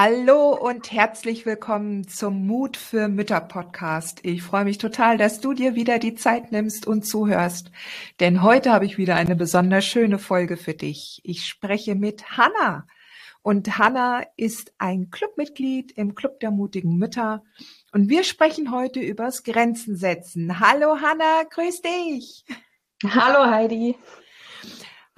Hallo und herzlich willkommen zum Mut für Mütter Podcast. Ich freue mich total, dass du dir wieder die Zeit nimmst und zuhörst, denn heute habe ich wieder eine besonders schöne Folge für dich. Ich spreche mit Hanna und Hanna ist ein Clubmitglied im Club der mutigen Mütter und wir sprechen heute übers Grenzen setzen. Hallo Hanna, grüß dich. Hallo Heidi.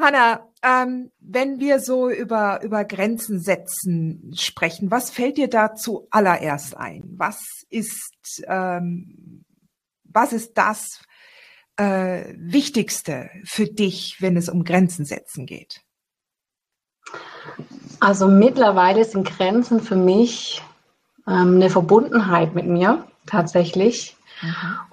Hanna, ähm, wenn wir so über, über Grenzen setzen sprechen, was fällt dir da zuallererst ein? Was ist, ähm, was ist das äh, Wichtigste für dich, wenn es um Grenzen setzen geht? Also mittlerweile sind Grenzen für mich ähm, eine Verbundenheit mit mir tatsächlich.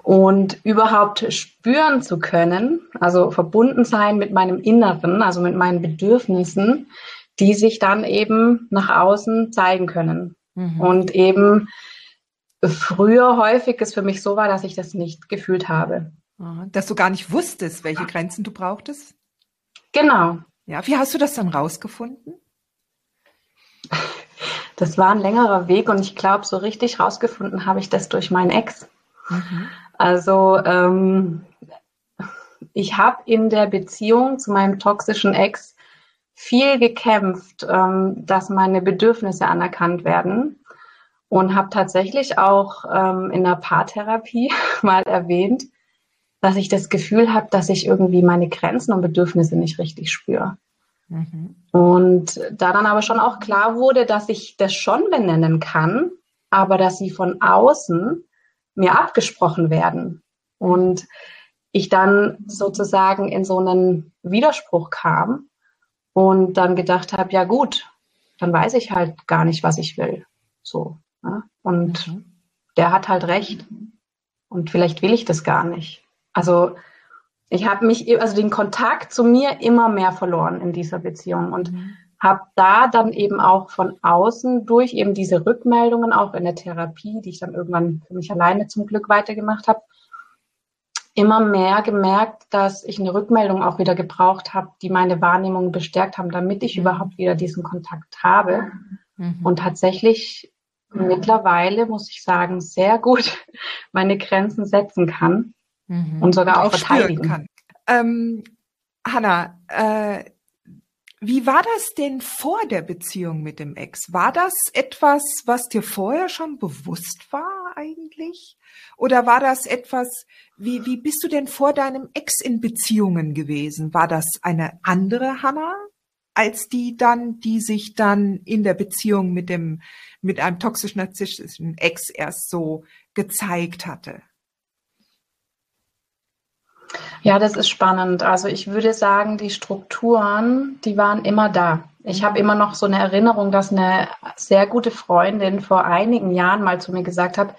Und überhaupt spüren zu können, also verbunden sein mit meinem Inneren, also mit meinen Bedürfnissen, die sich dann eben nach außen zeigen können. Mhm. Und eben früher häufig es für mich so war, dass ich das nicht gefühlt habe. Dass du gar nicht wusstest, welche Grenzen du brauchtest? Genau. Ja, wie hast du das dann rausgefunden? Das war ein längerer Weg und ich glaube, so richtig rausgefunden habe ich das durch meinen Ex. Mhm. Also ähm, ich habe in der Beziehung zu meinem toxischen Ex viel gekämpft, ähm, dass meine Bedürfnisse anerkannt werden und habe tatsächlich auch ähm, in der Paartherapie mal erwähnt, dass ich das Gefühl habe, dass ich irgendwie meine Grenzen und Bedürfnisse nicht richtig spüre. Mhm. Und da dann aber schon auch klar wurde, dass ich das schon benennen kann, aber dass sie von außen mir abgesprochen werden. Und ich dann sozusagen in so einen Widerspruch kam und dann gedacht habe, ja gut, dann weiß ich halt gar nicht, was ich will. So. Ne? Und mhm. der hat halt recht. Und vielleicht will ich das gar nicht. Also ich habe mich, also den Kontakt zu mir immer mehr verloren in dieser Beziehung. Und mhm habe da dann eben auch von außen durch eben diese Rückmeldungen auch in der Therapie, die ich dann irgendwann für mich alleine zum Glück weitergemacht habe, immer mehr gemerkt, dass ich eine Rückmeldung auch wieder gebraucht habe, die meine Wahrnehmung bestärkt haben, damit ich mhm. überhaupt wieder diesen Kontakt habe. Mhm. Und tatsächlich mittlerweile, muss ich sagen, sehr gut meine Grenzen setzen kann mhm. und sogar auch, auch verteidigen kann. Ähm, Hanna, äh, wie war das denn vor der Beziehung mit dem Ex? War das etwas, was dir vorher schon bewusst war eigentlich? Oder war das etwas, wie, wie bist du denn vor deinem Ex in Beziehungen gewesen? War das eine andere Hanna als die dann, die sich dann in der Beziehung mit dem, mit einem toxisch-narzisstischen Ex erst so gezeigt hatte? Ja, das ist spannend. Also ich würde sagen, die Strukturen, die waren immer da. Ich habe immer noch so eine Erinnerung, dass eine sehr gute Freundin vor einigen Jahren mal zu mir gesagt hat,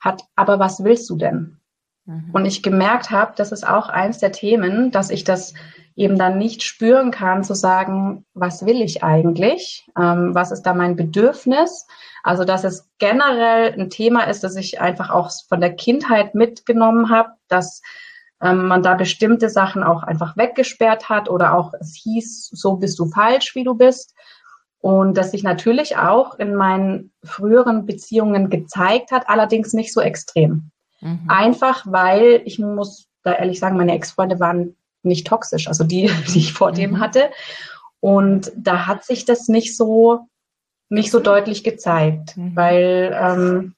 hat, aber was willst du denn? Mhm. Und ich gemerkt habe, das ist auch eins der Themen, dass ich das eben dann nicht spüren kann, zu sagen, was will ich eigentlich? Ähm, was ist da mein Bedürfnis? Also, dass es generell ein Thema ist, das ich einfach auch von der Kindheit mitgenommen habe, dass ähm, man da bestimmte Sachen auch einfach weggesperrt hat oder auch es hieß, so bist du falsch, wie du bist. Und das sich natürlich auch in meinen früheren Beziehungen gezeigt hat, allerdings nicht so extrem. Mhm. Einfach weil, ich muss da ehrlich sagen, meine Ex-Freunde waren nicht toxisch, also die, die ich vor mhm. dem hatte. Und da hat sich das nicht so, nicht so deutlich gezeigt, mhm. weil ähm,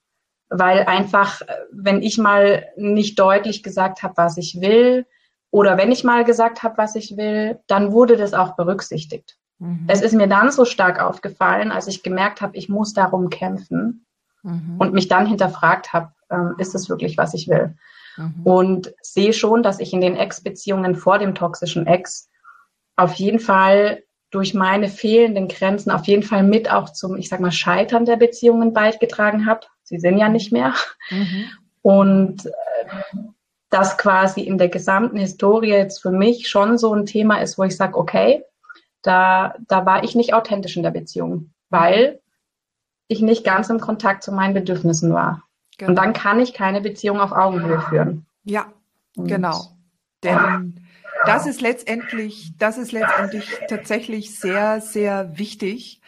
weil einfach, wenn ich mal nicht deutlich gesagt habe, was ich will, oder wenn ich mal gesagt habe, was ich will, dann wurde das auch berücksichtigt. Mhm. Es ist mir dann so stark aufgefallen, als ich gemerkt habe, ich muss darum kämpfen, mhm. und mich dann hinterfragt habe, ähm, ist es wirklich, was ich will? Mhm. Und sehe schon, dass ich in den Ex-Beziehungen vor dem toxischen Ex auf jeden Fall durch meine fehlenden Grenzen auf jeden Fall mit auch zum, ich sag mal, Scheitern der Beziehungen beigetragen habe. Sie sind ja nicht mehr. Mhm. Und äh, das quasi in der gesamten Historie jetzt für mich schon so ein Thema ist, wo ich sage, okay, da, da war ich nicht authentisch in der Beziehung, weil ich nicht ganz im Kontakt zu meinen Bedürfnissen war. Genau. Und dann kann ich keine Beziehung auf Augenhöhe führen. Ja, Und genau. Denn das ist letztendlich, das ist letztendlich tatsächlich sehr, sehr wichtig,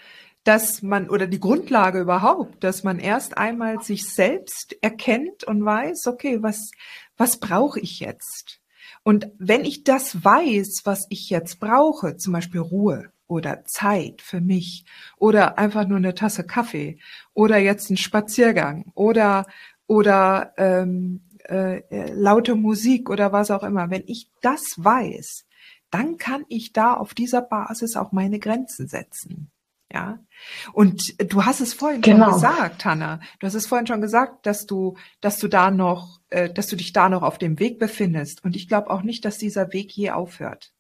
dass man oder die Grundlage überhaupt, dass man erst einmal sich selbst erkennt und weiß, okay, was, was brauche ich jetzt? Und wenn ich das weiß, was ich jetzt brauche, zum Beispiel Ruhe oder Zeit für mich oder einfach nur eine Tasse Kaffee oder jetzt ein Spaziergang oder oder ähm, äh, äh, laute Musik oder was auch immer, wenn ich das weiß, dann kann ich da auf dieser Basis auch meine Grenzen setzen. Ja. Und du hast es vorhin genau. schon gesagt, Hanna. Du hast es vorhin schon gesagt, dass du, dass du da noch, äh, dass du dich da noch auf dem Weg befindest. Und ich glaube auch nicht, dass dieser Weg je aufhört.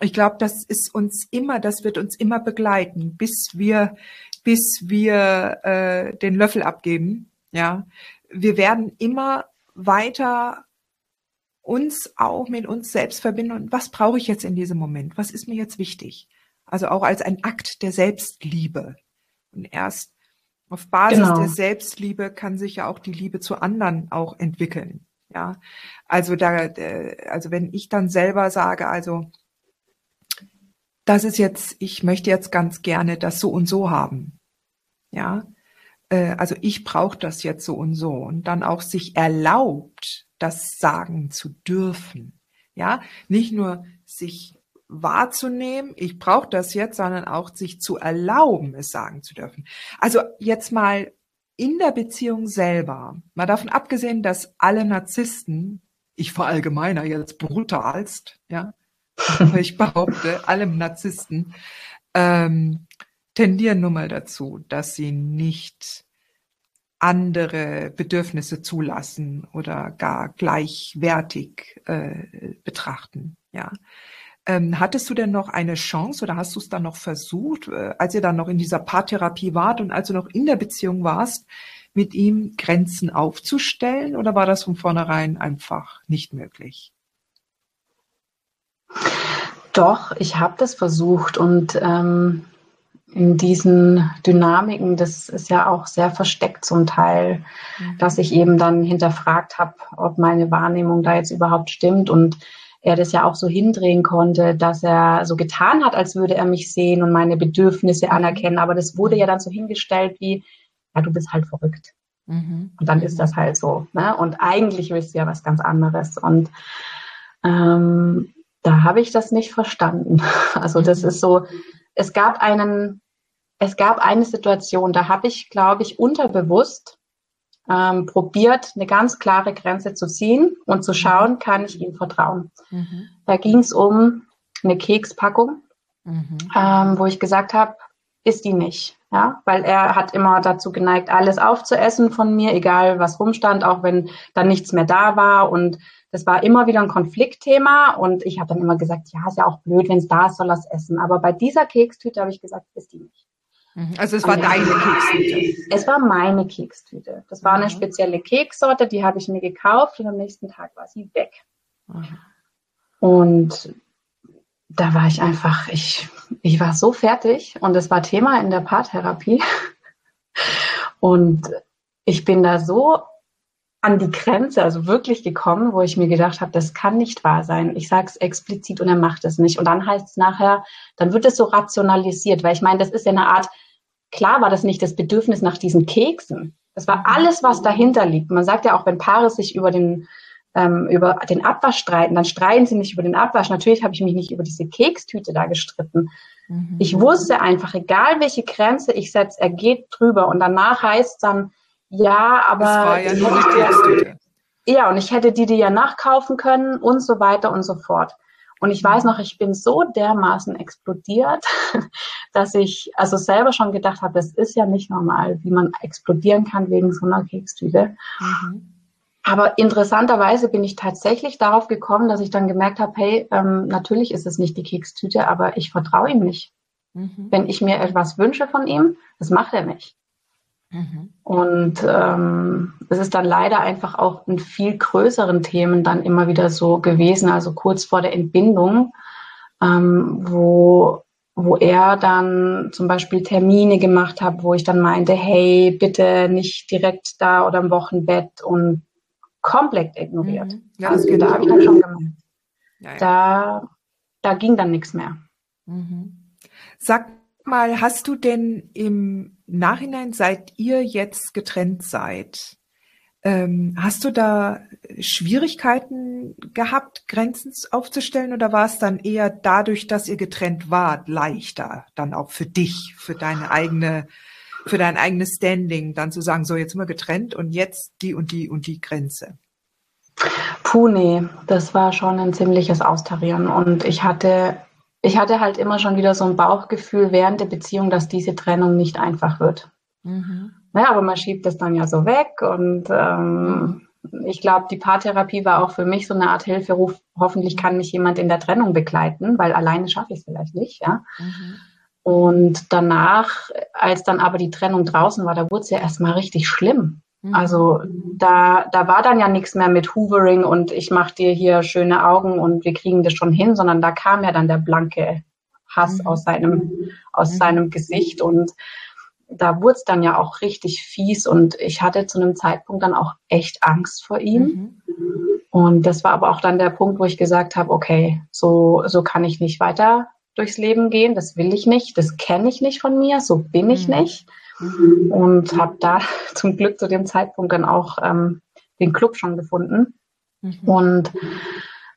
Ich glaube, das ist uns immer, das wird uns immer begleiten, bis wir, bis wir äh, den Löffel abgeben. Ja, wir werden immer weiter uns auch mit uns selbst verbinden und was brauche ich jetzt in diesem Moment? Was ist mir jetzt wichtig? Also auch als ein Akt der Selbstliebe. Und erst auf Basis genau. der Selbstliebe kann sich ja auch die Liebe zu anderen auch entwickeln. Ja, also da, äh, also wenn ich dann selber sage, also das ist jetzt, ich möchte jetzt ganz gerne das so und so haben. Ja, äh, also ich brauche das jetzt so und so und dann auch sich erlaubt, das sagen zu dürfen. Ja, nicht nur sich wahrzunehmen, ich brauche das jetzt, sondern auch sich zu erlauben, es sagen zu dürfen. Also jetzt mal in der Beziehung selber, mal davon abgesehen, dass alle Narzissten, ich verallgemeiner jetzt brutalst, ja, ich behaupte, alle Narzissten ähm, tendieren nun mal dazu, dass sie nicht andere Bedürfnisse zulassen oder gar gleichwertig äh, betrachten. Ja. Ähm, hattest du denn noch eine Chance oder hast du es dann noch versucht, äh, als ihr dann noch in dieser Paartherapie wart und als du noch in der Beziehung warst, mit ihm Grenzen aufzustellen oder war das von vornherein einfach nicht möglich? Doch, ich habe das versucht und ähm, in diesen Dynamiken, das ist ja auch sehr versteckt zum Teil, mhm. dass ich eben dann hinterfragt habe, ob meine Wahrnehmung da jetzt überhaupt stimmt und er das ja auch so hindrehen konnte, dass er so getan hat, als würde er mich sehen und meine Bedürfnisse mhm. anerkennen. Aber das wurde ja dann so hingestellt wie, ja, du bist halt verrückt. Mhm. Und dann ist das halt so. Ne? Und eigentlich willst du ja was ganz anderes. Und ähm, da habe ich das nicht verstanden. Also das ist so, es gab einen, es gab eine Situation, da habe ich, glaube ich, unterbewusst ähm, probiert, eine ganz klare Grenze zu ziehen und zu schauen, kann ich ihm vertrauen. Mhm. Da ging es um eine Kekspackung, mhm. ähm, wo ich gesagt habe, ist die nicht. Ja, weil er hat immer dazu geneigt, alles aufzuessen von mir, egal was rumstand, auch wenn dann nichts mehr da war. Und das war immer wieder ein Konfliktthema. Und ich habe dann immer gesagt, ja, ist ja auch blöd, wenn es da ist, soll er es essen. Aber bei dieser Kekstüte habe ich gesagt, ist die nicht. Mhm. Also es war deine Kekstüte? Es war meine Kekstüte. Das war eine mhm. spezielle Keksorte, die habe ich mir gekauft und am nächsten Tag war sie weg. Und da war ich einfach, ich, ich war so fertig und es war Thema in der Paartherapie. Und ich bin da so an die Grenze, also wirklich gekommen, wo ich mir gedacht habe, das kann nicht wahr sein. Ich sage es explizit und er macht es nicht. Und dann heißt es nachher, dann wird es so rationalisiert, weil ich meine, das ist ja eine Art klar war das nicht das Bedürfnis nach diesen Keksen. Das war alles, was dahinter liegt. Man sagt ja auch, wenn Paare sich über den, ähm, über den Abwasch streiten, dann streiten sie nicht über den Abwasch. Natürlich habe ich mich nicht über diese Kekstüte da gestritten. Mhm. Ich wusste einfach, egal welche Grenze ich setze, er geht drüber. Und danach heißt es dann, ja, aber. Das war ja nur die Kekstüte. Ja, und ich hätte die dir ja nachkaufen können und so weiter und so fort. Und ich weiß noch, ich bin so dermaßen explodiert, dass ich also selber schon gedacht habe, das ist ja nicht normal, wie man explodieren kann wegen so einer Kekstüte. Mhm. Aber interessanterweise bin ich tatsächlich darauf gekommen, dass ich dann gemerkt habe, hey, ähm, natürlich ist es nicht die Kekstüte, aber ich vertraue ihm nicht. Mhm. Wenn ich mir etwas wünsche von ihm, das macht er nicht. Mhm. Und ähm, es ist dann leider einfach auch in viel größeren Themen dann immer wieder so gewesen, also kurz vor der Entbindung, ähm, wo, wo er dann zum Beispiel Termine gemacht hat, wo ich dann meinte, hey, bitte nicht direkt da oder im Wochenbett und komplett ignoriert. Mhm. Ja, also da habe ich dann schon. Ja, ja. Da, da ging dann nichts mehr. Mhm. Sag mal, hast du denn im Nachhinein, seit ihr jetzt getrennt seid, ähm, hast du da Schwierigkeiten gehabt, Grenzen aufzustellen oder war es dann eher dadurch, dass ihr getrennt wart, leichter dann auch für dich, für deine eigene, für dein eigenes Standing, dann zu sagen, so jetzt sind wir getrennt und jetzt die und die und die Grenze? Puh, nee, das war schon ein ziemliches Austarieren und ich hatte ich hatte halt immer schon wieder so ein Bauchgefühl während der Beziehung, dass diese Trennung nicht einfach wird. Mhm. Ja, aber man schiebt das dann ja so weg und ähm, ich glaube, die Paartherapie war auch für mich so eine Art Hilferuf. Hoffentlich kann mich jemand in der Trennung begleiten, weil alleine schaffe ich es vielleicht nicht, ja. Mhm. Und danach, als dann aber die Trennung draußen war, da wurde es ja erstmal richtig schlimm. Mhm. Also da, da war dann ja nichts mehr mit Hoovering und ich mache dir hier schöne Augen und wir kriegen das schon hin, sondern da kam ja dann der blanke Hass mhm. aus seinem, aus mhm. seinem Gesicht und da wurde es dann ja auch richtig fies und ich hatte zu einem Zeitpunkt dann auch echt Angst vor ihm. Mhm. Und das war aber auch dann der Punkt, wo ich gesagt habe, okay, so, so kann ich nicht weiter durchs Leben gehen, das will ich nicht, das kenne ich nicht von mir, so bin ich mhm. nicht. Und habe da zum Glück zu dem Zeitpunkt dann auch ähm, den Club schon gefunden. Mhm. Und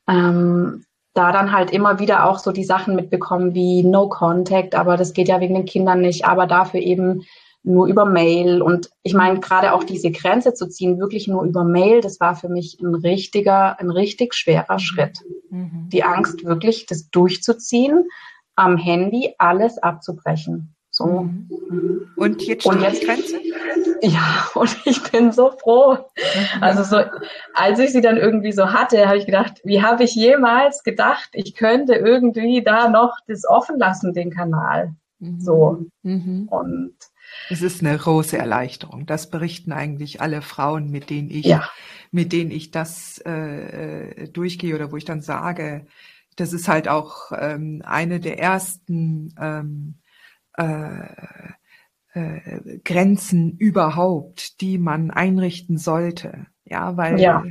ähm, da dann halt immer wieder auch so die Sachen mitbekommen wie No Contact, aber das geht ja wegen den Kindern nicht, aber dafür eben nur über Mail. Und ich meine, gerade auch diese Grenze zu ziehen, wirklich nur über Mail, das war für mich ein richtiger, ein richtig schwerer Schritt. Mhm. Die Angst, wirklich das durchzuziehen, am Handy alles abzubrechen. So. Mhm. Und jetzt steht und jetzt, die Grenze? Ja, und ich bin so froh. Mhm. Also so, als ich sie dann irgendwie so hatte, habe ich gedacht, wie habe ich jemals gedacht, ich könnte irgendwie da noch das offen lassen, den Kanal. Mhm. So. Mhm. Und es ist eine große Erleichterung. Das berichten eigentlich alle Frauen, mit denen ich, ja. mit denen ich das äh, durchgehe oder wo ich dann sage, das ist halt auch ähm, eine der ersten ähm, äh, äh, Grenzen überhaupt, die man einrichten sollte. Ja, weil ja.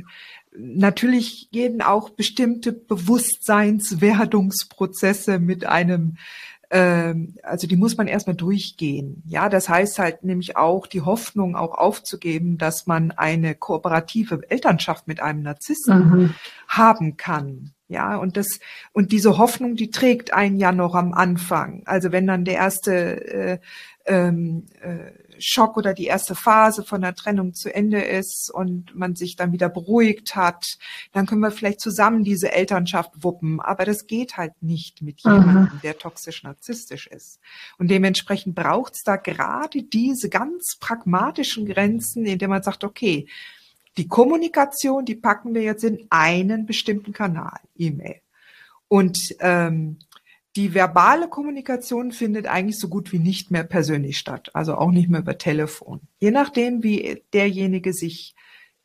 natürlich gehen auch bestimmte Bewusstseinswerdungsprozesse mit einem ähm, also die muss man erstmal durchgehen. Ja, das heißt halt nämlich auch die Hoffnung auch aufzugeben, dass man eine kooperative Elternschaft mit einem Narzissten mhm. haben kann. Ja, und das, und diese Hoffnung, die trägt einen ja noch am Anfang. Also wenn dann der erste äh, ähm, äh, Schock oder die erste Phase von der Trennung zu Ende ist und man sich dann wieder beruhigt hat, dann können wir vielleicht zusammen diese Elternschaft wuppen. Aber das geht halt nicht mit jemandem, der toxisch narzisstisch ist. Und dementsprechend braucht es da gerade diese ganz pragmatischen Grenzen, in denen man sagt, okay, die Kommunikation, die packen wir jetzt in einen bestimmten Kanal, E-Mail. Und ähm, die verbale Kommunikation findet eigentlich so gut wie nicht mehr persönlich statt, also auch nicht mehr über Telefon. Je nachdem, wie derjenige sich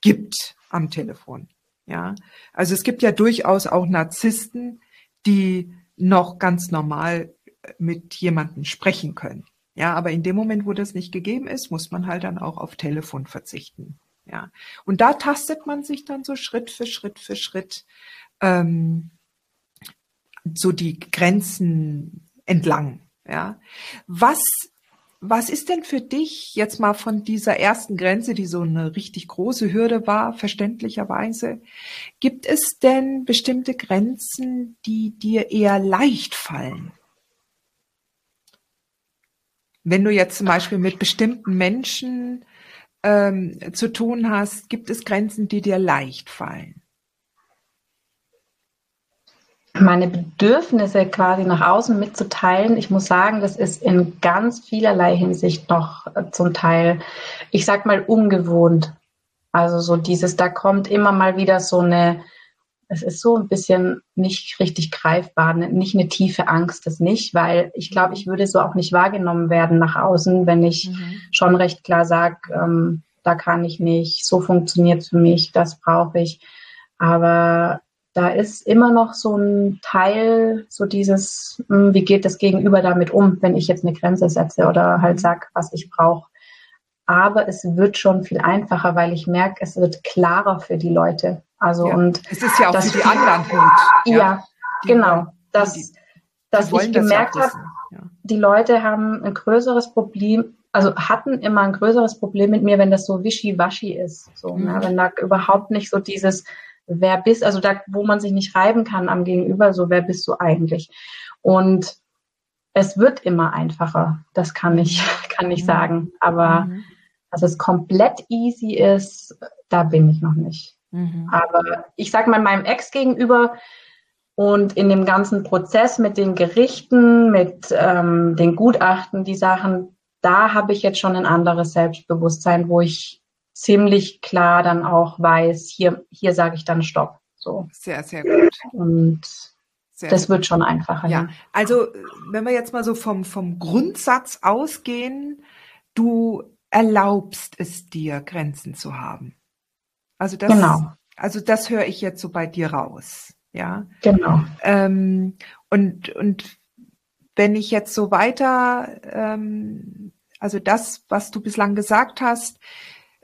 gibt am Telefon. Ja, also es gibt ja durchaus auch Narzissten, die noch ganz normal mit jemandem sprechen können. Ja, aber in dem Moment, wo das nicht gegeben ist, muss man halt dann auch auf Telefon verzichten. Ja, und da tastet man sich dann so Schritt für Schritt für Schritt ähm, so die Grenzen entlang. Ja, was was ist denn für dich jetzt mal von dieser ersten Grenze, die so eine richtig große Hürde war, verständlicherweise, gibt es denn bestimmte Grenzen, die dir eher leicht fallen? Wenn du jetzt zum Beispiel mit bestimmten Menschen ähm, zu tun hast, gibt es Grenzen, die dir leicht fallen? meine Bedürfnisse quasi nach außen mitzuteilen. Ich muss sagen, das ist in ganz vielerlei Hinsicht noch äh, zum Teil, ich sag mal, ungewohnt. Also so dieses, da kommt immer mal wieder so eine, es ist so ein bisschen nicht richtig greifbar, ne, nicht eine tiefe Angst, das nicht, weil ich glaube, ich würde so auch nicht wahrgenommen werden nach außen, wenn ich mhm. schon recht klar sage, ähm, da kann ich nicht, so funktioniert es für mich, das brauche ich. Aber da ist immer noch so ein Teil, so dieses, hm, wie geht das Gegenüber damit um, wenn ich jetzt eine Grenze setze oder halt sag, was ich brauche. Aber es wird schon viel einfacher, weil ich merke, es wird klarer für die Leute. Also ja. und es ist ja auch für die anderen gut. Ja, ja genau. dass, die, dass ich gemerkt habe, ja. die Leute haben ein größeres Problem, also hatten immer ein größeres Problem mit mir, wenn das so wischiwaschi ist. So, ne? mhm. ne? wenn da überhaupt nicht so dieses wer bist, also da, wo man sich nicht reiben kann am Gegenüber, so wer bist du eigentlich? Und es wird immer einfacher, das kann ich, kann ich mhm. sagen. Aber mhm. dass es komplett easy ist, da bin ich noch nicht. Mhm. Aber ich sag mal meinem Ex gegenüber und in dem ganzen Prozess mit den Gerichten, mit ähm, den Gutachten, die Sachen, da habe ich jetzt schon ein anderes Selbstbewusstsein, wo ich ziemlich klar dann auch weiß, hier, hier sage ich dann Stopp. So. Sehr, sehr gut. Und sehr das wird schon einfacher. Ja. ja, also wenn wir jetzt mal so vom, vom Grundsatz ausgehen, du erlaubst es dir, Grenzen zu haben. Also das, genau. also das höre ich jetzt so bei dir raus. Ja. Genau. Ähm, und, und wenn ich jetzt so weiter, ähm, also das, was du bislang gesagt hast,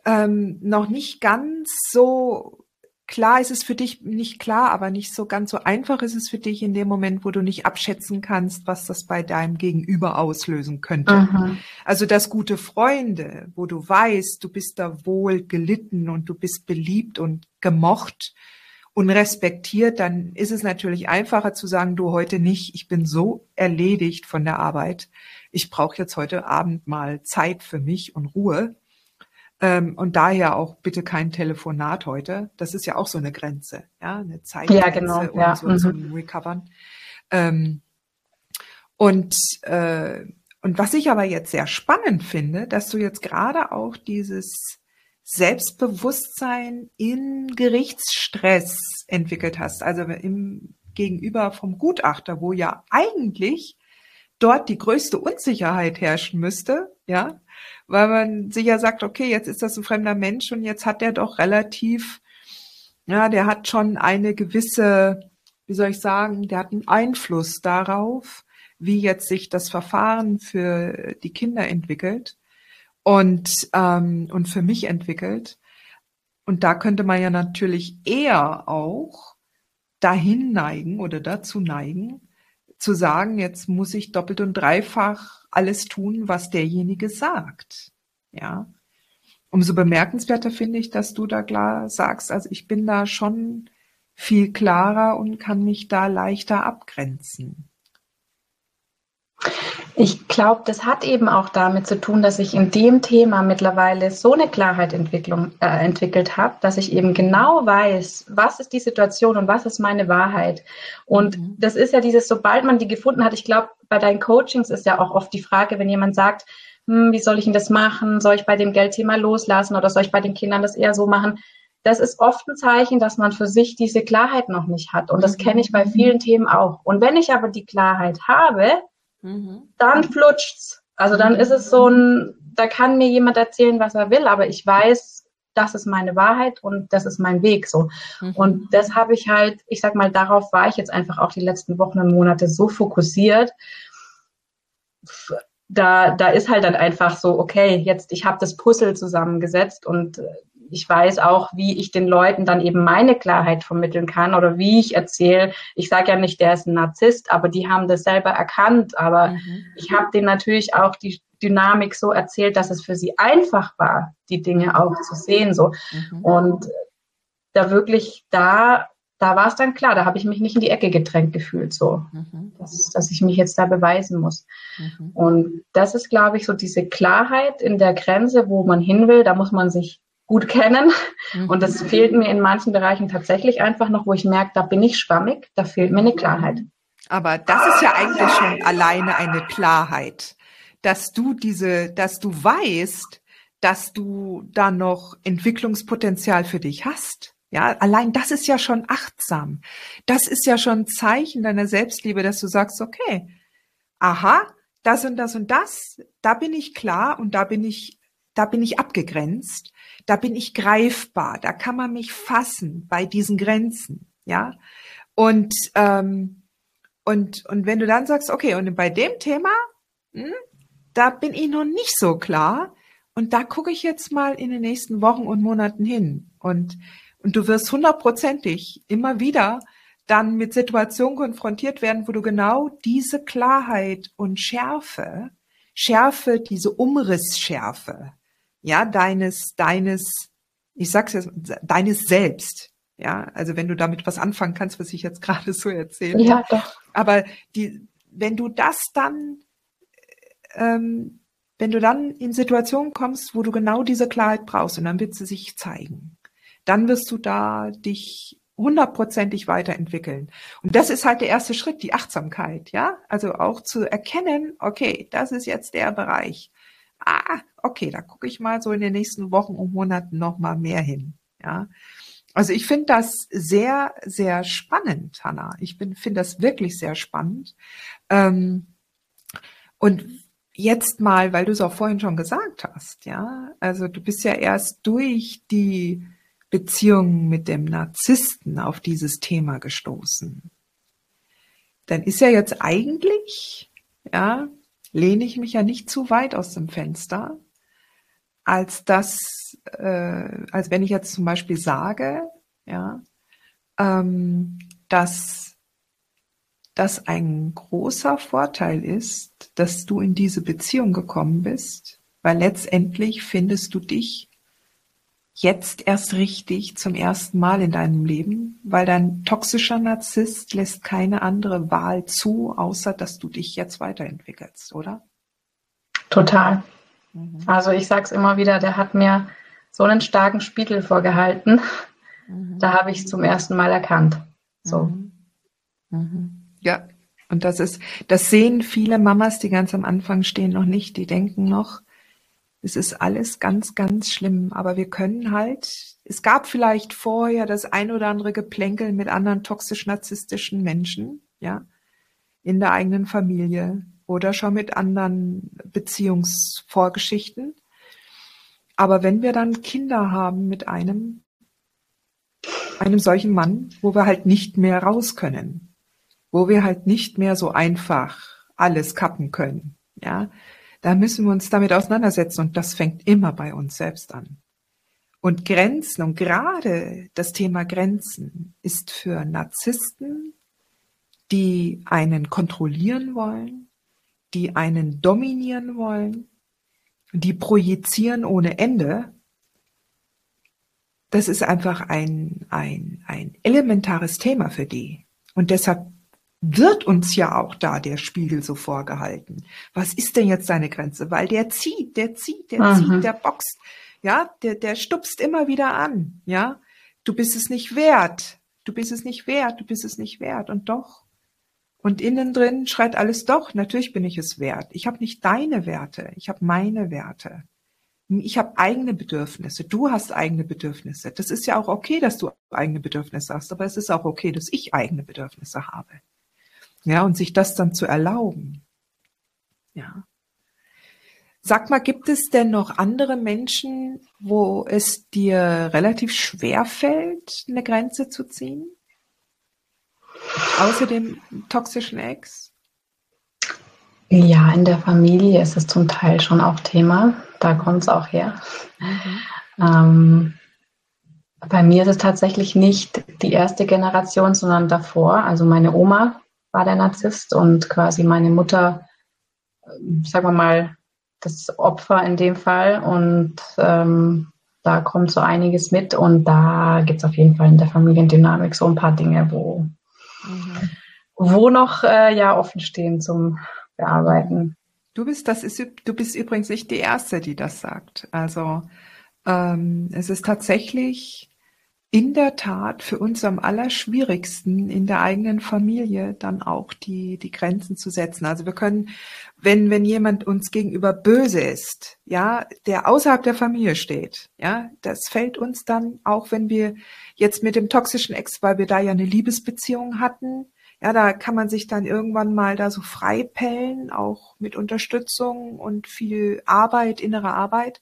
ähm, noch nicht ganz so klar ist es für dich nicht klar, aber nicht so ganz so einfach ist es für dich in dem Moment, wo du nicht abschätzen kannst, was das bei deinem Gegenüber auslösen könnte. Mhm. Also das gute Freunde, wo du weißt, du bist da wohl gelitten und du bist beliebt und gemocht und respektiert, dann ist es natürlich einfacher zu sagen, du heute nicht, ich bin so erledigt von der Arbeit. Ich brauche jetzt heute Abend mal Zeit für mich und Ruhe ähm, und daher auch bitte kein Telefonat heute. Das ist ja auch so eine Grenze, ja, eine Zeitgrenze ja, genau, um ja. so mhm. zum Recovern. Ähm, und äh, und was ich aber jetzt sehr spannend finde, dass du jetzt gerade auch dieses Selbstbewusstsein in Gerichtsstress entwickelt hast, also im Gegenüber vom Gutachter, wo ja eigentlich dort die größte Unsicherheit herrschen müsste, ja, weil man sich ja sagt, okay, jetzt ist das ein fremder Mensch und jetzt hat er doch relativ, ja, der hat schon eine gewisse, wie soll ich sagen, der hat einen Einfluss darauf, wie jetzt sich das Verfahren für die Kinder entwickelt und, ähm, und für mich entwickelt. Und da könnte man ja natürlich eher auch dahin neigen oder dazu neigen, zu sagen, jetzt muss ich doppelt und dreifach alles tun, was derjenige sagt. Ja. Umso bemerkenswerter finde ich, dass du da klar sagst, also ich bin da schon viel klarer und kann mich da leichter abgrenzen. Ich glaube, das hat eben auch damit zu tun, dass ich in dem Thema mittlerweile so eine Klarheit Entwicklung, äh, entwickelt habe, dass ich eben genau weiß, was ist die Situation und was ist meine Wahrheit. Und mhm. das ist ja dieses, sobald man die gefunden hat, ich glaube, bei deinen Coachings ist ja auch oft die Frage, wenn jemand sagt, hm, wie soll ich denn das machen? Soll ich bei dem Geldthema loslassen oder soll ich bei den Kindern das eher so machen? Das ist oft ein Zeichen, dass man für sich diese Klarheit noch nicht hat. Und das kenne ich bei mhm. vielen Themen auch. Und wenn ich aber die Klarheit habe, Mhm. Dann flutscht's. Also dann ist es so ein, da kann mir jemand erzählen, was er will, aber ich weiß, das ist meine Wahrheit und das ist mein Weg so. Mhm. Und das habe ich halt, ich sag mal, darauf war ich jetzt einfach auch die letzten Wochen und Monate so fokussiert. Da, da ist halt dann einfach so, okay, jetzt ich habe das Puzzle zusammengesetzt und äh, ich weiß auch, wie ich den Leuten dann eben meine Klarheit vermitteln kann oder wie ich erzähle. Ich sage ja nicht, der ist ein Narzisst, aber die haben das selber erkannt. Aber mhm. ich habe denen natürlich auch die Dynamik so erzählt, dass es für sie einfach war, die Dinge auch zu sehen. So. Mhm. Und da wirklich da da war es dann klar, da habe ich mich nicht in die Ecke gedrängt gefühlt, so, mhm. dass, dass ich mich jetzt da beweisen muss. Mhm. Und das ist, glaube ich, so diese Klarheit in der Grenze, wo man hin will, da muss man sich gut kennen. Mhm. Und das fehlt mir in manchen Bereichen tatsächlich einfach noch, wo ich merke, da bin ich schwammig, da fehlt mir eine Klarheit. Aber das ist ja eigentlich schon alleine eine Klarheit, dass du diese, dass du weißt, dass du da noch Entwicklungspotenzial für dich hast. Ja, allein das ist ja schon achtsam. Das ist ja schon ein Zeichen deiner Selbstliebe, dass du sagst, okay, aha, das und das und das, da bin ich klar und da bin ich, da bin ich abgegrenzt, da bin ich greifbar, da kann man mich fassen bei diesen Grenzen, ja. Und ähm, und und wenn du dann sagst, okay, und bei dem Thema, hm, da bin ich noch nicht so klar und da gucke ich jetzt mal in den nächsten Wochen und Monaten hin und und du wirst hundertprozentig immer wieder dann mit Situationen konfrontiert werden, wo du genau diese Klarheit und Schärfe, Schärfe, diese Umrissschärfe, ja, deines, deines, ich sag's jetzt, deines Selbst, ja, also wenn du damit was anfangen kannst, was ich jetzt gerade so erzähle. Ja, doch. Aber die, wenn du das dann, ähm, wenn du dann in Situationen kommst, wo du genau diese Klarheit brauchst und dann wird sie sich zeigen, dann wirst du da dich hundertprozentig weiterentwickeln. Und das ist halt der erste Schritt, die Achtsamkeit, ja? Also auch zu erkennen, okay, das ist jetzt der Bereich. Ah, okay, da gucke ich mal so in den nächsten Wochen und Monaten noch mal mehr hin, ja? Also ich finde das sehr, sehr spannend, Hanna. Ich finde das wirklich sehr spannend. Ähm, und jetzt mal, weil du es auch vorhin schon gesagt hast, ja, also du bist ja erst durch die Beziehung mit dem Narzissten auf dieses Thema gestoßen, dann ist ja jetzt eigentlich, ja, lehne ich mich ja nicht zu weit aus dem Fenster, als das, äh, als wenn ich jetzt zum Beispiel sage, ja, ähm, dass das ein großer Vorteil ist, dass du in diese Beziehung gekommen bist, weil letztendlich findest du dich jetzt erst richtig zum ersten Mal in deinem Leben, weil dein toxischer Narzisst lässt keine andere Wahl zu, außer dass du dich jetzt weiterentwickelst, oder? Total. Mhm. Also ich sage es immer wieder, der hat mir so einen starken Spiegel vorgehalten. Mhm. Da habe ich es zum ersten Mal erkannt. So. Mhm. mhm. Ja, und das ist, das sehen viele Mamas, die ganz am Anfang stehen, noch nicht. Die denken noch, es ist alles ganz, ganz schlimm, aber wir können halt, es gab vielleicht vorher das ein oder andere Geplänkel mit anderen toxisch-narzisstischen Menschen, ja, in der eigenen Familie oder schon mit anderen Beziehungsvorgeschichten. Aber wenn wir dann Kinder haben mit einem, einem solchen Mann, wo wir halt nicht mehr raus können, wo wir halt nicht mehr so einfach alles kappen können, ja, da müssen wir uns damit auseinandersetzen und das fängt immer bei uns selbst an. Und Grenzen und gerade das Thema Grenzen ist für Narzissten, die einen kontrollieren wollen, die einen dominieren wollen, die projizieren ohne Ende. Das ist einfach ein, ein, ein elementares Thema für die. Und deshalb wird uns ja auch da der Spiegel so vorgehalten. Was ist denn jetzt seine Grenze? Weil der zieht, der zieht, der Aha. zieht, der boxt. Ja, der, der stupst immer wieder an. Ja, du bist es nicht wert. Du bist es nicht wert. Du bist es nicht wert. Und doch. Und innen drin schreit alles doch. Natürlich bin ich es wert. Ich habe nicht deine Werte. Ich habe meine Werte. Ich habe eigene Bedürfnisse. Du hast eigene Bedürfnisse. Das ist ja auch okay, dass du eigene Bedürfnisse hast. Aber es ist auch okay, dass ich eigene Bedürfnisse habe. Ja, und sich das dann zu erlauben. Ja. Sag mal, gibt es denn noch andere Menschen, wo es dir relativ schwer fällt, eine Grenze zu ziehen? Außer dem toxischen Ex? Ja, in der Familie ist es zum Teil schon auch Thema. Da kommt es auch her. Mhm. Ähm, bei mir ist es tatsächlich nicht die erste Generation, sondern davor. Also meine Oma war der Narzisst und quasi meine Mutter, sagen wir mal, das Opfer in dem Fall. Und ähm, da kommt so einiges mit und da gibt es auf jeden Fall in der Familiendynamik so ein paar Dinge, wo, wo noch äh, ja offen stehen zum Bearbeiten. Du bist, das ist, du bist übrigens nicht die Erste, die das sagt. Also ähm, es ist tatsächlich in der Tat für uns am allerschwierigsten in der eigenen Familie dann auch die, die Grenzen zu setzen. Also wir können, wenn, wenn jemand uns gegenüber böse ist, ja, der außerhalb der Familie steht, ja, das fällt uns dann auch, wenn wir jetzt mit dem toxischen Ex, weil wir da ja eine Liebesbeziehung hatten, ja, da kann man sich dann irgendwann mal da so freipellen, auch mit Unterstützung und viel Arbeit, innere Arbeit.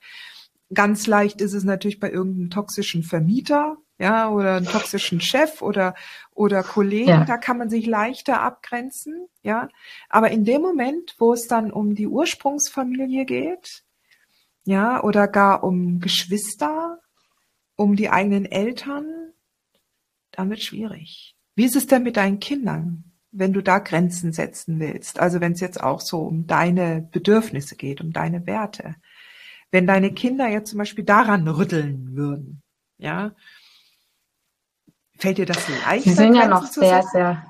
Ganz leicht ist es natürlich bei irgendeinem toxischen Vermieter, ja, oder einen toxischen Chef oder, oder Kollegen, ja. da kann man sich leichter abgrenzen, ja. Aber in dem Moment, wo es dann um die Ursprungsfamilie geht, ja, oder gar um Geschwister, um die eigenen Eltern, dann wird schwierig. Wie ist es denn mit deinen Kindern, wenn du da Grenzen setzen willst? Also wenn es jetzt auch so um deine Bedürfnisse geht, um deine Werte. Wenn deine Kinder jetzt zum Beispiel daran rütteln würden, ja, Fällt dir das leicht? Sie sind ja noch sehr, sehr,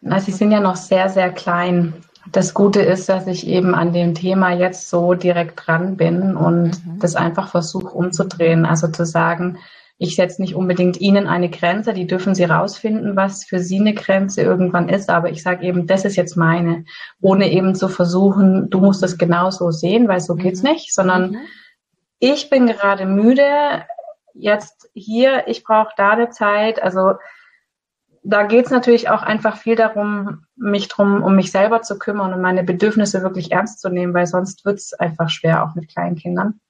na, sie sind ja noch sehr, sehr klein. Das Gute ist, dass ich eben an dem Thema jetzt so direkt dran bin und mhm. das einfach versuche umzudrehen. Also zu sagen, ich setze nicht unbedingt Ihnen eine Grenze, die dürfen Sie rausfinden, was für Sie eine Grenze irgendwann ist, aber ich sage eben, das ist jetzt meine, ohne eben zu versuchen, du musst das genauso sehen, weil so geht's mhm. nicht, sondern mhm. ich bin gerade müde, jetzt hier, ich brauche da eine Zeit. Also da geht es natürlich auch einfach viel darum, mich drum, um mich selber zu kümmern und meine Bedürfnisse wirklich ernst zu nehmen, weil sonst wird es einfach schwer, auch mit kleinen Kindern.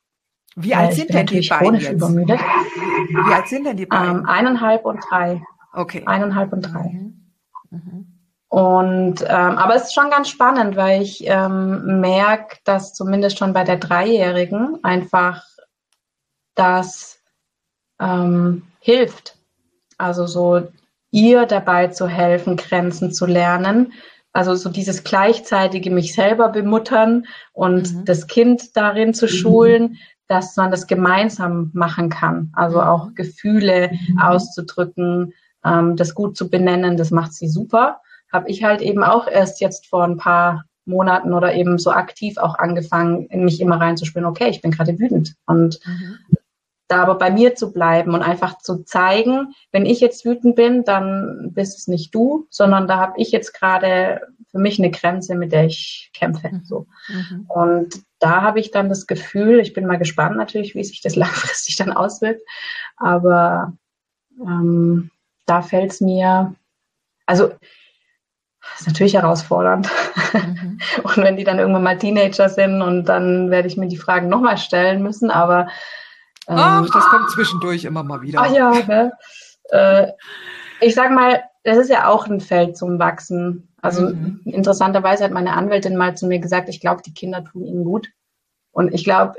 Wie alt sind denn die beiden jetzt? Übermüdet. Wie alt sind denn die beiden? Ähm, eineinhalb und drei. Okay. Eineinhalb und drei. Mhm. Mhm. Und ähm, aber es ist schon ganz spannend, weil ich ähm, merke, dass zumindest schon bei der Dreijährigen einfach das ähm, hilft. Also so ihr dabei zu helfen, Grenzen zu lernen. Also so dieses gleichzeitige mich selber bemuttern und mhm. das Kind darin zu mhm. schulen, dass man das gemeinsam machen kann. Also mhm. auch Gefühle mhm. auszudrücken, ähm, das gut zu benennen, das macht sie super. Habe ich halt eben auch erst jetzt vor ein paar Monaten oder eben so aktiv auch angefangen, in mich immer reinzuspüren, okay, ich bin gerade wütend und mhm da aber bei mir zu bleiben und einfach zu zeigen, wenn ich jetzt wütend bin, dann bist es nicht du, sondern da habe ich jetzt gerade für mich eine Grenze, mit der ich kämpfe. Mhm. So. Mhm. Und da habe ich dann das Gefühl, ich bin mal gespannt natürlich, wie sich das langfristig dann auswirkt, aber ähm, da fällt es mir, also ist natürlich herausfordernd. Mhm. und wenn die dann irgendwann mal Teenager sind und dann werde ich mir die Fragen nochmal stellen müssen, aber Ach, ähm, das kommt zwischendurch immer mal wieder. Ach ja, ne? äh, ich sag mal, das ist ja auch ein Feld zum Wachsen. Also mhm. interessanterweise hat meine Anwältin mal zu mir gesagt, ich glaube, die Kinder tun ihnen gut. Und ich glaube,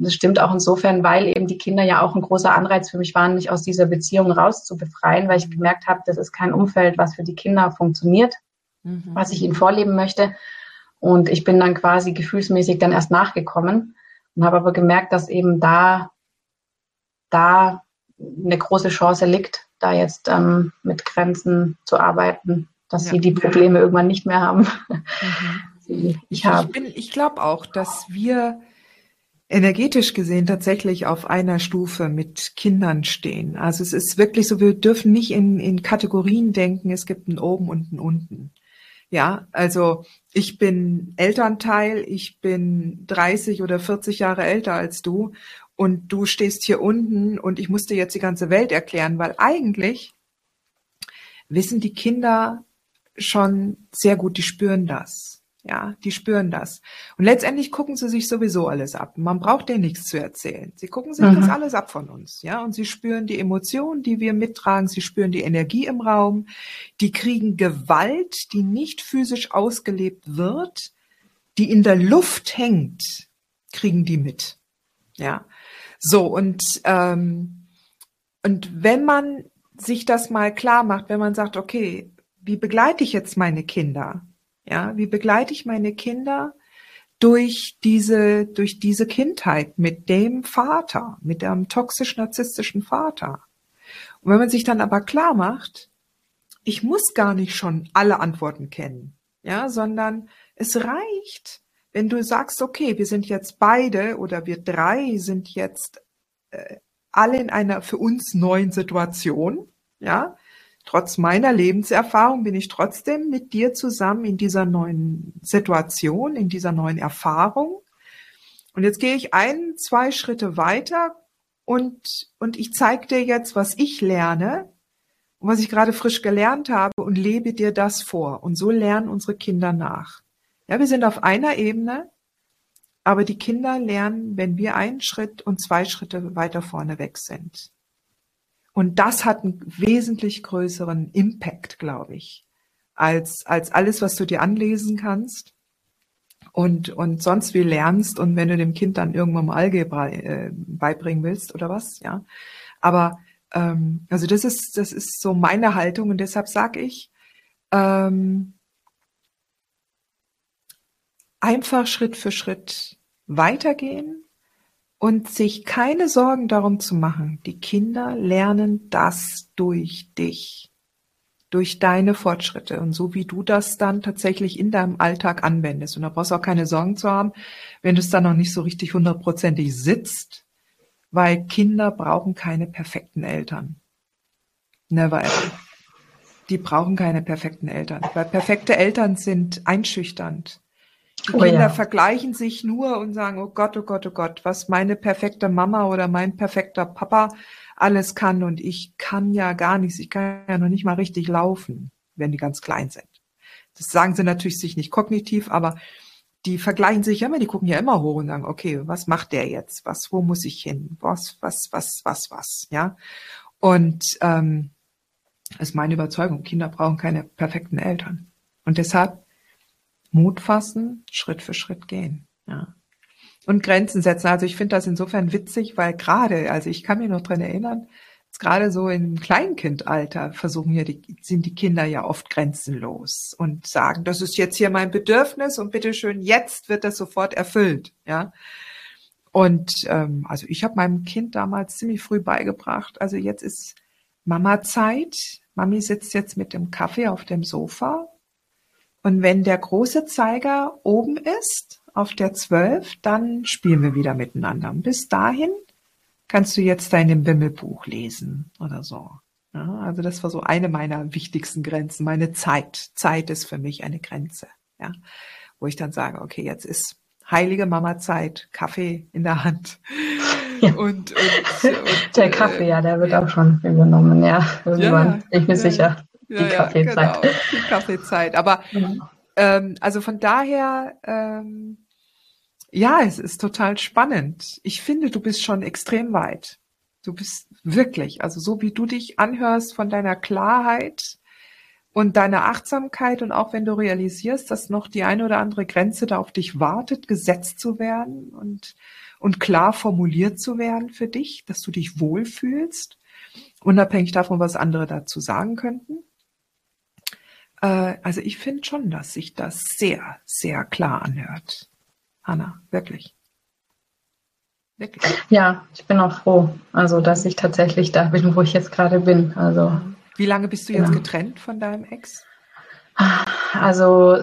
das stimmt auch insofern, weil eben die Kinder ja auch ein großer Anreiz für mich waren, mich aus dieser Beziehung rauszubefreien, weil ich gemerkt habe, das ist kein Umfeld, was für die Kinder funktioniert, mhm. was ich ihnen vorleben möchte. Und ich bin dann quasi gefühlsmäßig dann erst nachgekommen und habe aber gemerkt, dass eben da da eine große Chance liegt, da jetzt ähm, mit Grenzen zu arbeiten, dass ja. sie die Probleme irgendwann nicht mehr haben. Mhm. ich habe. Ich, ich glaube auch, dass wir energetisch gesehen tatsächlich auf einer Stufe mit Kindern stehen. Also es ist wirklich so, wir dürfen nicht in, in Kategorien denken, es gibt ein oben und ein unten. Ja, also ich bin Elternteil, ich bin 30 oder 40 Jahre älter als du und du stehst hier unten und ich musste jetzt die ganze Welt erklären, weil eigentlich wissen die Kinder schon sehr gut, die spüren das. Ja, die spüren das. Und letztendlich gucken sie sich sowieso alles ab. Man braucht denen nichts zu erzählen. Sie gucken sich mhm. das alles ab von uns. Ja, und sie spüren die Emotionen, die wir mittragen. Sie spüren die Energie im Raum. Die kriegen Gewalt, die nicht physisch ausgelebt wird, die in der Luft hängt, kriegen die mit. Ja. So, und, ähm, und wenn man sich das mal klar macht, wenn man sagt, okay, wie begleite ich jetzt meine Kinder? Ja, wie begleite ich meine Kinder durch diese, durch diese Kindheit mit dem Vater, mit dem toxisch-narzisstischen Vater? Und wenn man sich dann aber klar macht, ich muss gar nicht schon alle Antworten kennen, ja, sondern es reicht, wenn du sagst, okay, wir sind jetzt beide oder wir drei sind jetzt äh, alle in einer für uns neuen Situation, ja, trotz meiner Lebenserfahrung bin ich trotzdem mit dir zusammen in dieser neuen Situation, in dieser neuen Erfahrung. Und jetzt gehe ich ein, zwei Schritte weiter und, und ich zeige dir jetzt, was ich lerne und was ich gerade frisch gelernt habe und lebe dir das vor. Und so lernen unsere Kinder nach. Ja, wir sind auf einer Ebene, aber die Kinder lernen, wenn wir einen Schritt und zwei Schritte weiter vorne weg sind. Und das hat einen wesentlich größeren Impact, glaube ich, als, als alles, was du dir anlesen kannst und, und sonst wie lernst und wenn du dem Kind dann irgendwann mal Algebra äh, beibringen willst oder was, ja. Aber ähm, also das ist, das ist so meine Haltung und deshalb sage ich, ähm, einfach Schritt für Schritt weitergehen und sich keine Sorgen darum zu machen. Die Kinder lernen das durch dich, durch deine Fortschritte und so wie du das dann tatsächlich in deinem Alltag anwendest. Und da brauchst du auch keine Sorgen zu haben, wenn du es dann noch nicht so richtig hundertprozentig sitzt, weil Kinder brauchen keine perfekten Eltern. Never ever. Die brauchen keine perfekten Eltern, weil perfekte Eltern sind einschüchternd. Die oh, Kinder ja. vergleichen sich nur und sagen, oh Gott, oh Gott, oh Gott, was meine perfekte Mama oder mein perfekter Papa alles kann und ich kann ja gar nichts, ich kann ja noch nicht mal richtig laufen, wenn die ganz klein sind. Das sagen sie natürlich sich nicht kognitiv, aber die vergleichen sich immer, die gucken ja immer hoch und sagen, okay, was macht der jetzt? Was, wo muss ich hin? Was, was, was, was, was, ja? Und ähm, ist meine Überzeugung, Kinder brauchen keine perfekten Eltern. Und deshalb Mut fassen, Schritt für Schritt gehen. Ja. Und Grenzen setzen. Also ich finde das insofern witzig, weil gerade, also ich kann mich noch dran erinnern, gerade so im Kleinkindalter versuchen ja die, sind die Kinder ja oft grenzenlos und sagen, das ist jetzt hier mein Bedürfnis und bitteschön, jetzt wird das sofort erfüllt, ja. Und ähm, also ich habe meinem Kind damals ziemlich früh beigebracht, also jetzt ist Mama Zeit. Mami sitzt jetzt mit dem Kaffee auf dem Sofa und wenn der große Zeiger oben ist, auf der 12, dann spielen wir wieder miteinander. Und bis dahin kannst du jetzt dein Wimmelbuch lesen oder so. Ja, also das war so eine meiner wichtigsten Grenzen, meine Zeit. Zeit ist für mich eine Grenze, ja, wo ich dann sage, okay, jetzt ist heilige Mama Zeit, Kaffee in der Hand. Ja. Und, und, und, der Kaffee, äh, ja, der wird auch schon übernommen, ja, irgendwann, ja, ich bin ja, sicher die ja, Kaffeezeit. Genau, die Kaffeezeit. Aber ja. ähm, also von daher, ähm, ja, es ist total spannend. Ich finde, du bist schon extrem weit. Du bist wirklich, also so wie du dich anhörst von deiner Klarheit und deiner Achtsamkeit und auch wenn du realisierst, dass noch die eine oder andere Grenze da auf dich wartet, gesetzt zu werden und, und klar formuliert zu werden für dich, dass du dich wohlfühlst, unabhängig davon, was andere dazu sagen könnten. Äh, also ich finde schon, dass sich das sehr, sehr klar anhört. Hanna, wirklich. Wirklich. Ja, ich bin auch froh, also dass ich tatsächlich da bin, wo ich jetzt gerade bin. Also wie lange bist du jetzt genau. getrennt von deinem Ex? Also,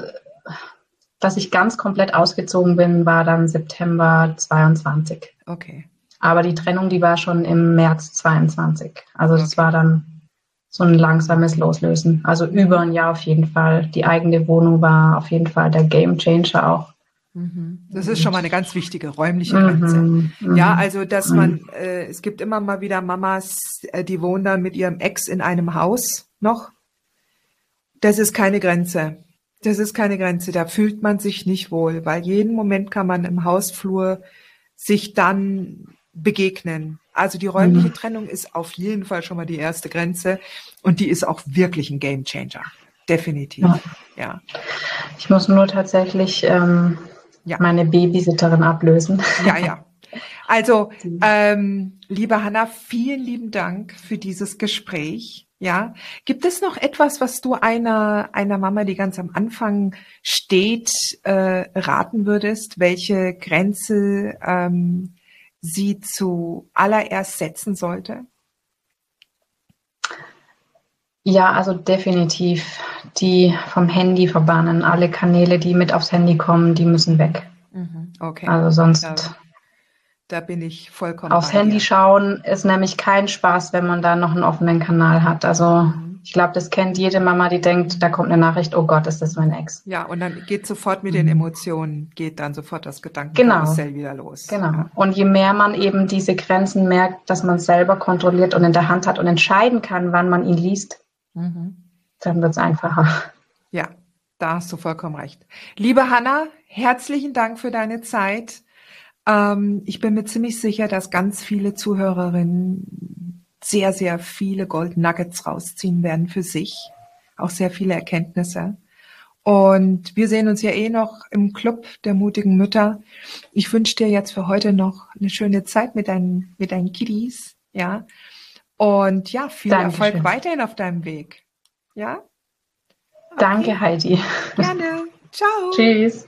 dass ich ganz komplett ausgezogen bin, war dann September 22. Okay. Aber die Trennung, die war schon im März 22. Also das war dann so ein langsames Loslösen. Also über ein Jahr auf jeden Fall. Die eigene Wohnung war auf jeden Fall der Game Changer auch. Mhm. Das ist schon mal eine ganz wichtige räumliche Grenze. Mhm, mhm. ja, also dass man, äh, es gibt immer mal wieder Mamas, äh, die wohnen dann mit ihrem Ex in einem Haus noch. Das ist keine Grenze. Das ist keine Grenze. Da fühlt man sich nicht wohl, weil jeden Moment kann man im Hausflur sich dann begegnen. Also die räumliche mhm. Trennung ist auf jeden Fall schon mal die erste Grenze und die ist auch wirklich ein Game Changer. Definitiv. Ja. ja. Ich muss nur tatsächlich ähm, ja. meine Babysitterin ablösen. Ja, ja. Also, ähm, liebe Hanna, vielen lieben Dank für dieses Gespräch. Ja, gibt es noch etwas, was du einer einer Mama, die ganz am Anfang steht, äh, raten würdest? Welche Grenze ähm, sie zu allererst setzen sollte? Ja, also definitiv die vom Handy verbannen. Alle Kanäle, die mit aufs Handy kommen, die müssen weg. Okay. Also sonst. Da, da bin ich vollkommen. Aufs Handy dir. schauen ist nämlich kein Spaß, wenn man da noch einen offenen Kanal hat. Also mhm. Ich glaube, das kennt jede Mama, die denkt, da kommt eine Nachricht, oh Gott, ist das mein Ex. Ja, und dann geht sofort mit den mhm. Emotionen, geht dann sofort das Gedankenkarussell genau. wieder los. Genau. Ja. Und je mehr man eben diese Grenzen merkt, dass man selber kontrolliert und in der Hand hat und entscheiden kann, wann man ihn liest, mhm. dann wird es einfacher. Ja, da hast du vollkommen recht. Liebe Hanna, herzlichen Dank für deine Zeit. Ähm, ich bin mir ziemlich sicher, dass ganz viele Zuhörerinnen sehr, sehr viele Gold Nuggets rausziehen werden für sich. Auch sehr viele Erkenntnisse. Und wir sehen uns ja eh noch im Club der mutigen Mütter. Ich wünsche dir jetzt für heute noch eine schöne Zeit mit deinen, mit deinen Kiddies, ja. Und ja, viel Dankeschön. Erfolg weiterhin auf deinem Weg. Ja? Okay. Danke, Heidi. Gerne. Ciao. Tschüss.